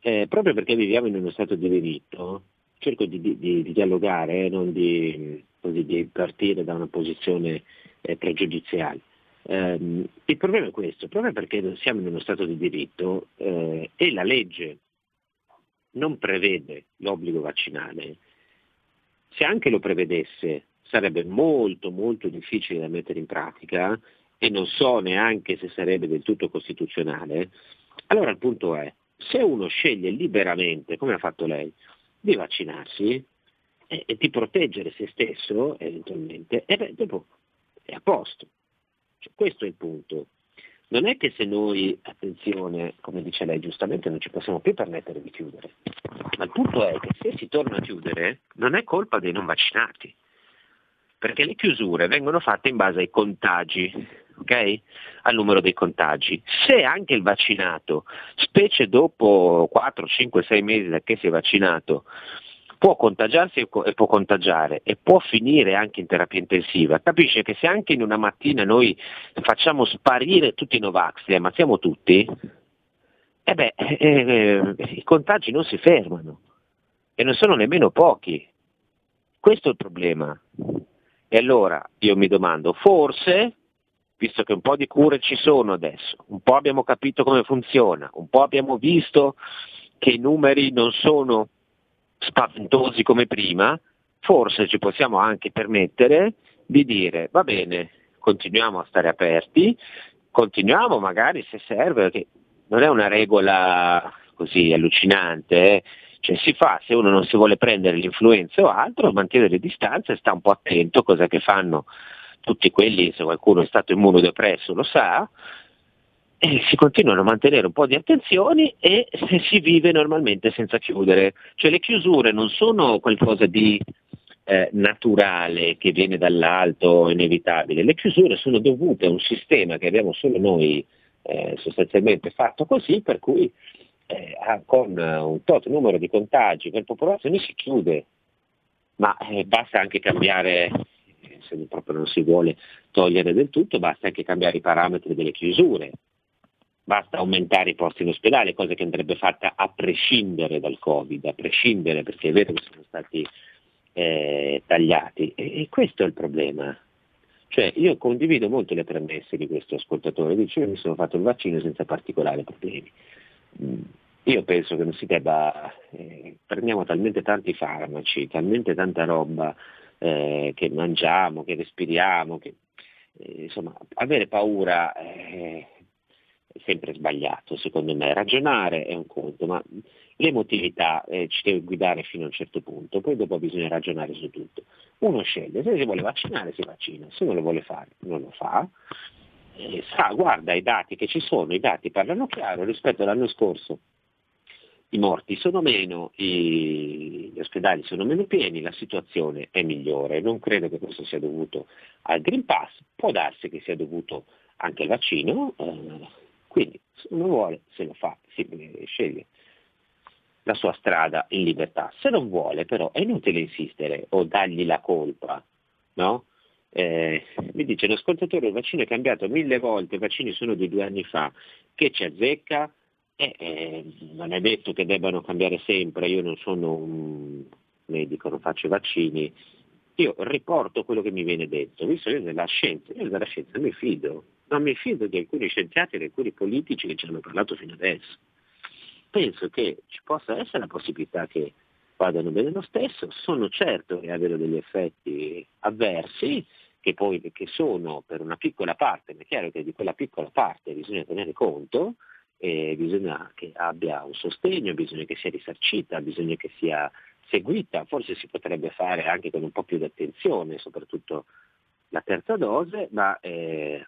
eh, proprio perché viviamo in uno Stato di diritto, cerco di, di, di dialogare, non di, così, di, partire da una posizione eh, pregiudiziale. Um, il problema è questo, proprio perché non siamo in uno Stato di diritto eh, e la legge non prevede l'obbligo vaccinale, se anche lo prevedesse sarebbe molto molto difficile da mettere in pratica e non so neanche se sarebbe del tutto costituzionale, allora il punto è, se uno sceglie liberamente, come ha fatto lei, di vaccinarsi e, e di proteggere se stesso eventualmente, e beh, dopo è a posto. Cioè, questo è il punto. Non è che se noi, attenzione, come dice lei giustamente, non ci possiamo più permettere di chiudere, ma il punto è che se si torna a chiudere non è colpa dei non vaccinati, perché le chiusure vengono fatte in base ai contagi, okay? al numero dei contagi. Se anche il vaccinato, specie dopo 4, 5, 6 mesi da che si è vaccinato, può contagiarsi e può contagiare e può finire anche in terapia intensiva, capisce che se anche in una mattina noi facciamo sparire tutti i Novax, li ammazziamo tutti, eh beh, eh, eh, i contagi non si fermano e non sono nemmeno pochi. Questo è il problema. E allora io mi domando, forse, visto che un po' di cure ci sono adesso, un po' abbiamo capito come funziona, un po' abbiamo visto che i numeri non sono spaventosi come prima, forse ci possiamo anche permettere di dire va bene, continuiamo a stare aperti, continuiamo magari se serve, perché non è una regola così allucinante, eh? cioè si fa, se uno non si vuole prendere l'influenza o altro, mantiene le distanze, sta un po' attento, cosa che fanno tutti quelli, se qualcuno è stato immunodepresso lo sa, si continuano a mantenere un po' di attenzioni e si vive normalmente senza chiudere. Cioè le chiusure non sono qualcosa di eh, naturale che viene dall'alto, inevitabile, le chiusure sono dovute a un sistema che abbiamo solo noi eh, sostanzialmente fatto così, per cui eh, con un tot numero di contagi per popolazione si chiude, ma eh, basta anche cambiare se proprio non si vuole togliere del tutto, basta anche cambiare i parametri delle chiusure basta aumentare i posti in ospedale, cosa che andrebbe fatta a prescindere dal Covid, a prescindere perché è vero che sono stati eh, tagliati e, e, questo è il problema. Cioè io condivido molto le premesse di questo ascoltatore, dice io mi sono fatto il vaccino senza particolari problemi. Mm, io penso che non si debba, eh, prendiamo talmente tanti farmaci, talmente tanta roba eh, che mangiamo, che respiriamo, che, eh, insomma, avere paura è sempre sbagliato secondo me, ragionare è un conto, ma l'emotività eh, ci deve guidare fino a un certo punto, poi dopo bisogna ragionare su tutto. Uno sceglie, se si vuole vaccinare si vaccina, se non lo vuole fare non lo fa, eh, sa, guarda i dati che ci sono, i dati parlano chiaro rispetto all'anno scorso. I morti sono meno, i, gli ospedali sono meno pieni, la situazione è migliore. Non credo che questo sia dovuto al Green Pass, può darsi che sia dovuto anche al vaccino, eh, quindi se uno vuole se lo fa, si sceglie la sua strada in libertà. Se non vuole però è inutile insistere o dargli la colpa, no? Eh, mi dice l'ascoltatore il vaccino è cambiato mille volte, i vaccini sono di due anni fa, che ci azzecca? Eh, eh, non è detto che debbano cambiare sempre, io non sono un medico, non faccio i vaccini, io riporto quello che mi viene detto, visto che della scienza, io della scienza mi fido, non mi fido di alcuni scienziati e di alcuni politici che ci hanno parlato fino adesso. Penso che ci possa essere la possibilità che vadano bene lo stesso, sono certo che abbiano degli effetti avversi, che poi che sono per una piccola parte, ma è chiaro che di quella piccola parte bisogna tenere conto, eh, bisogna che abbia un sostegno, bisogna che sia risarcita, bisogna che sia seguita, forse si potrebbe fare anche con un po' più di attenzione, soprattutto la terza dose, ma eh,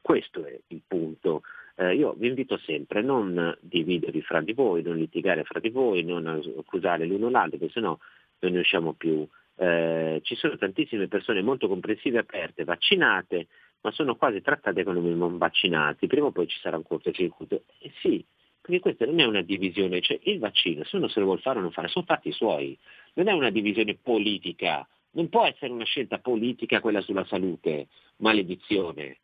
questo è il punto. Eh, io vi invito sempre a non dividervi fra di voi, non litigare fra di voi, non accusare l'uno l'altro, perché sennò non ne usciamo più eh, ci sono tantissime persone molto comprensive e aperte, vaccinate, ma sono quasi trattate come non vaccinati, prima o poi ci sarà un cortocircuito. Eh sì, perché questa non è una divisione, cioè il vaccino, se uno se lo vuole fare o non fare, sono fatti suoi, non è una divisione politica, non può essere una scelta politica quella sulla salute, maledizione.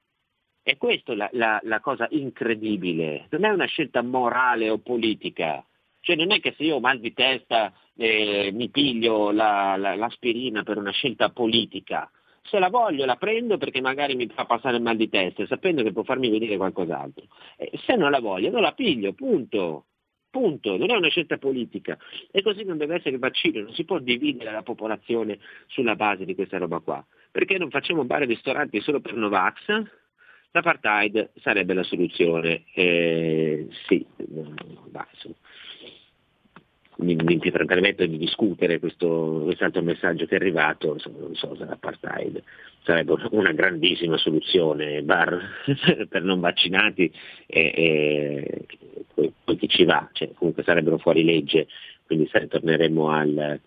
E questa è la, la, la cosa incredibile, non è una scelta morale o politica, cioè non è che se io ho mal di testa eh, mi piglio la, l'aspirina per una scelta politica. Se la voglio la prendo perché magari mi fa passare il mal di testa, sapendo che può farmi venire qualcos'altro. Eh, se non la voglio non la piglio, punto. Punto, non è una scelta politica. E così non deve essere il vaccino, non si può dividere la popolazione sulla base di questa roba qua. Perché non facciamo bar e ristoranti solo per Novax? L'apartheid sarebbe la soluzione. Eh, sì, no, no, mi, mi permetto di discutere questo, quest'altro messaggio che è arrivato, non so, l'apartheid sarebbe una grandissima soluzione, bar (laughs) per non vaccinati e, e poi, chi ci va, cioè, comunque sarebbero fuori legge, quindi torneremo al,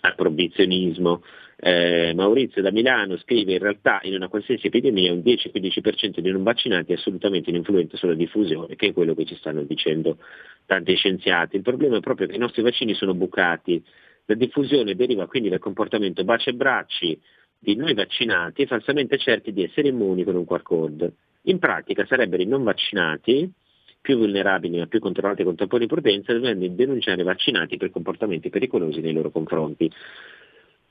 al proibizionismo. Eh, Maurizio da Milano scrive in realtà in una qualsiasi epidemia un 10-15% di non vaccinati è assolutamente ininfluente sulla diffusione, che è quello che ci stanno dicendo tanti scienziati. Il problema è proprio che i nostri vaccini sono bucati. La diffusione deriva quindi dal comportamento baci e bracci di noi vaccinati falsamente certi di essere immuni con un QR code. In pratica sarebbero i non vaccinati più vulnerabili ma più controllati con tamponi prudenza dovendo denunciare i vaccinati per comportamenti pericolosi nei loro confronti.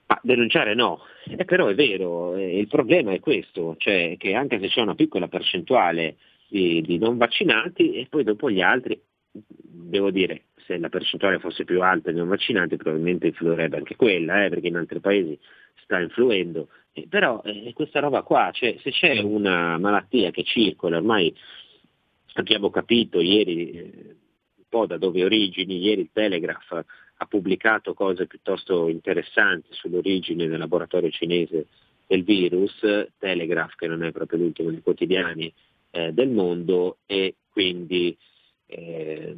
Ma denunciare no, eh, però è vero, eh, il problema è questo, cioè che anche se c'è una piccola percentuale di, di non vaccinati e poi dopo gli altri, devo dire, se la percentuale fosse più alta di non vaccinati probabilmente influirebbe anche quella, eh, perché in altri paesi sta influendo, eh, però eh, questa roba qua, cioè, se c'è una malattia che circola, ormai abbiamo capito ieri eh, un po' da dove origini, ieri il Telegraph ha pubblicato cose piuttosto interessanti sull'origine del laboratorio cinese del virus, Telegraph che non è proprio l'ultimo dei quotidiani eh, del mondo e quindi eh,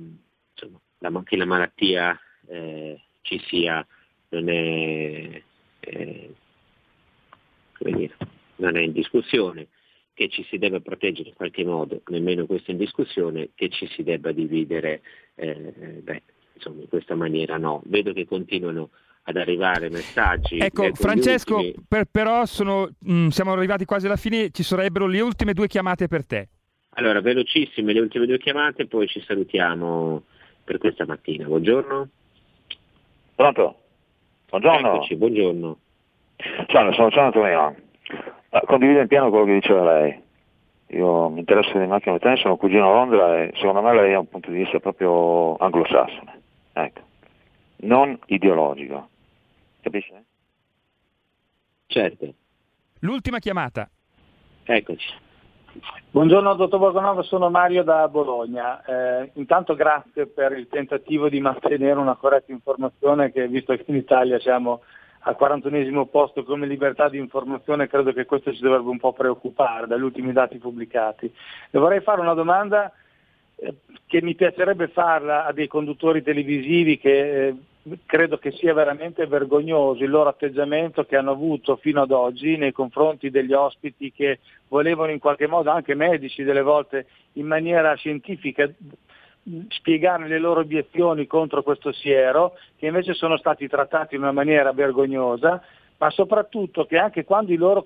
insomma, la, che la malattia eh, ci sia non è, eh, dire, non è in discussione, che ci si deve proteggere in qualche modo, nemmeno questo è in discussione, che ci si debba dividere eh, beh, insomma, in questa maniera no. Vedo che continuano ad arrivare messaggi. Ecco, Francesco, ultimi... per, però sono, mh, mm, siamo arrivati quasi alla fine, ci sarebbero le ultime due chiamate per te. Allora, velocissime le ultime due chiamate, poi ci salutiamo per questa mattina. Buongiorno. Pronto? Buongiorno. Eccoci, buongiorno. Ciao, sono Gian Antonio. Ah, condivido in pieno quello che diceva lei. Io mi interesso di macchine meccaniche, sono cugino a Londra e secondo me lei ha un punto di vista proprio anglosassone ecco. non ideologico, capisce? certo. L'ultima chiamata. Eccoci. Buongiorno dottor Borgonova, sono Mario da Bologna. Eh, intanto grazie per il tentativo di mantenere una corretta informazione che visto che in Italia siamo al 41 posto come libertà di informazione credo che questo ci dovrebbe un po' preoccupare dagli ultimi dati pubblicati. Le vorrei fare una domanda eh, che mi piacerebbe farla a dei conduttori televisivi che eh, credo che sia veramente vergognoso il loro atteggiamento che hanno avuto fino ad oggi nei confronti degli ospiti che volevano in qualche modo, anche medici delle volte, in maniera scientifica spiegare le loro obiezioni contro questo siero, che invece sono stati trattati in una maniera vergognosa, ma soprattutto che anche quando i loro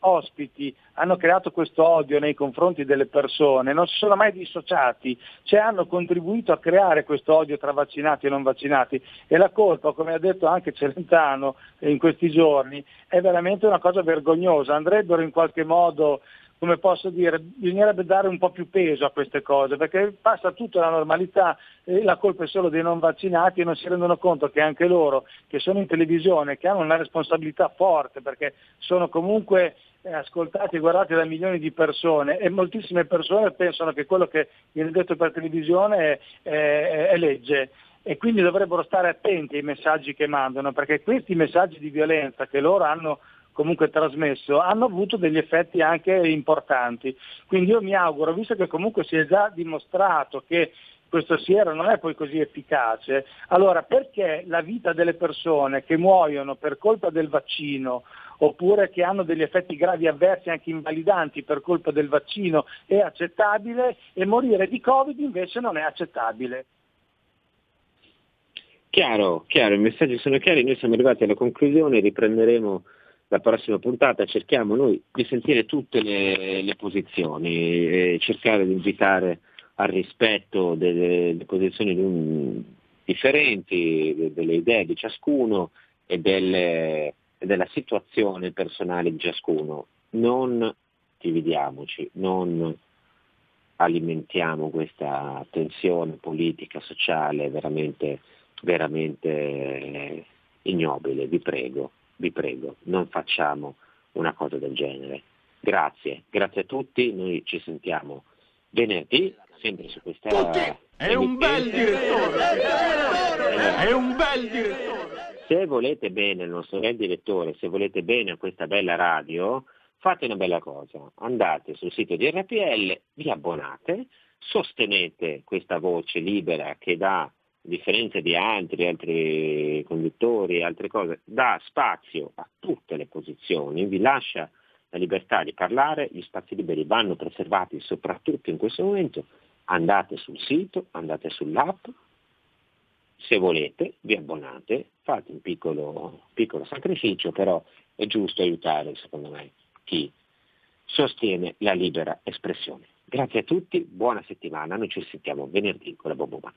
ospiti hanno creato questo odio nei confronti delle persone, non si sono mai dissociati, cioè hanno contribuito a creare questo odio tra vaccinati e non vaccinati. E la colpa, come ha detto anche Celentano in questi giorni, è veramente una cosa vergognosa, andrebbero in qualche modo come posso dire, bisognerebbe dare un po' più peso a queste cose, perché passa tutta la normalità e la colpa è solo dei non vaccinati e non si rendono conto che anche loro, che sono in televisione, che hanno una responsabilità forte, perché sono comunque eh, ascoltati e guardati da milioni di persone e moltissime persone pensano che quello che viene detto per televisione è, è, è legge. E quindi dovrebbero stare attenti ai messaggi che mandano, perché questi messaggi di violenza che loro hanno comunque trasmesso hanno avuto degli effetti anche importanti. Quindi io mi auguro, visto che comunque si è già dimostrato che questo siero non è poi così efficace, allora perché la vita delle persone che muoiono per colpa del vaccino oppure che hanno degli effetti gravi avversi anche invalidanti per colpa del vaccino è accettabile e morire di Covid invece non è accettabile? Chiaro, chiaro, i messaggi sono chiari, noi siamo arrivati alla conclusione, riprenderemo la prossima puntata cerchiamo noi di sentire tutte le, le posizioni e cercare di invitare al rispetto delle, delle posizioni un, differenti, delle idee di ciascuno e, delle, della situazione personale di ciascuno. Non dividiamoci, non alimentiamo questa tensione politica, sociale veramente, veramente ignobile, vi prego vi prego, non facciamo una cosa del genere. Grazie, grazie a tutti, noi ci sentiamo venerdì, sempre su questa... È un bel direttore! È un bel direttore! Se volete bene il nostro bel direttore, se volete bene a questa bella radio, fate una bella cosa, andate sul sito di RPL, vi abbonate, sostenete questa voce libera che dà differenza di altri, altri conduttori altre cose, dà spazio a tutte le posizioni, vi lascia la libertà di parlare, gli spazi liberi vanno preservati soprattutto in questo momento, andate sul sito, andate sull'app, se volete vi abbonate, fate un piccolo, piccolo sacrificio, però è giusto aiutare secondo me chi sostiene la libera espressione. Grazie a tutti, buona settimana, noi ci sentiamo venerdì con la Bobomana.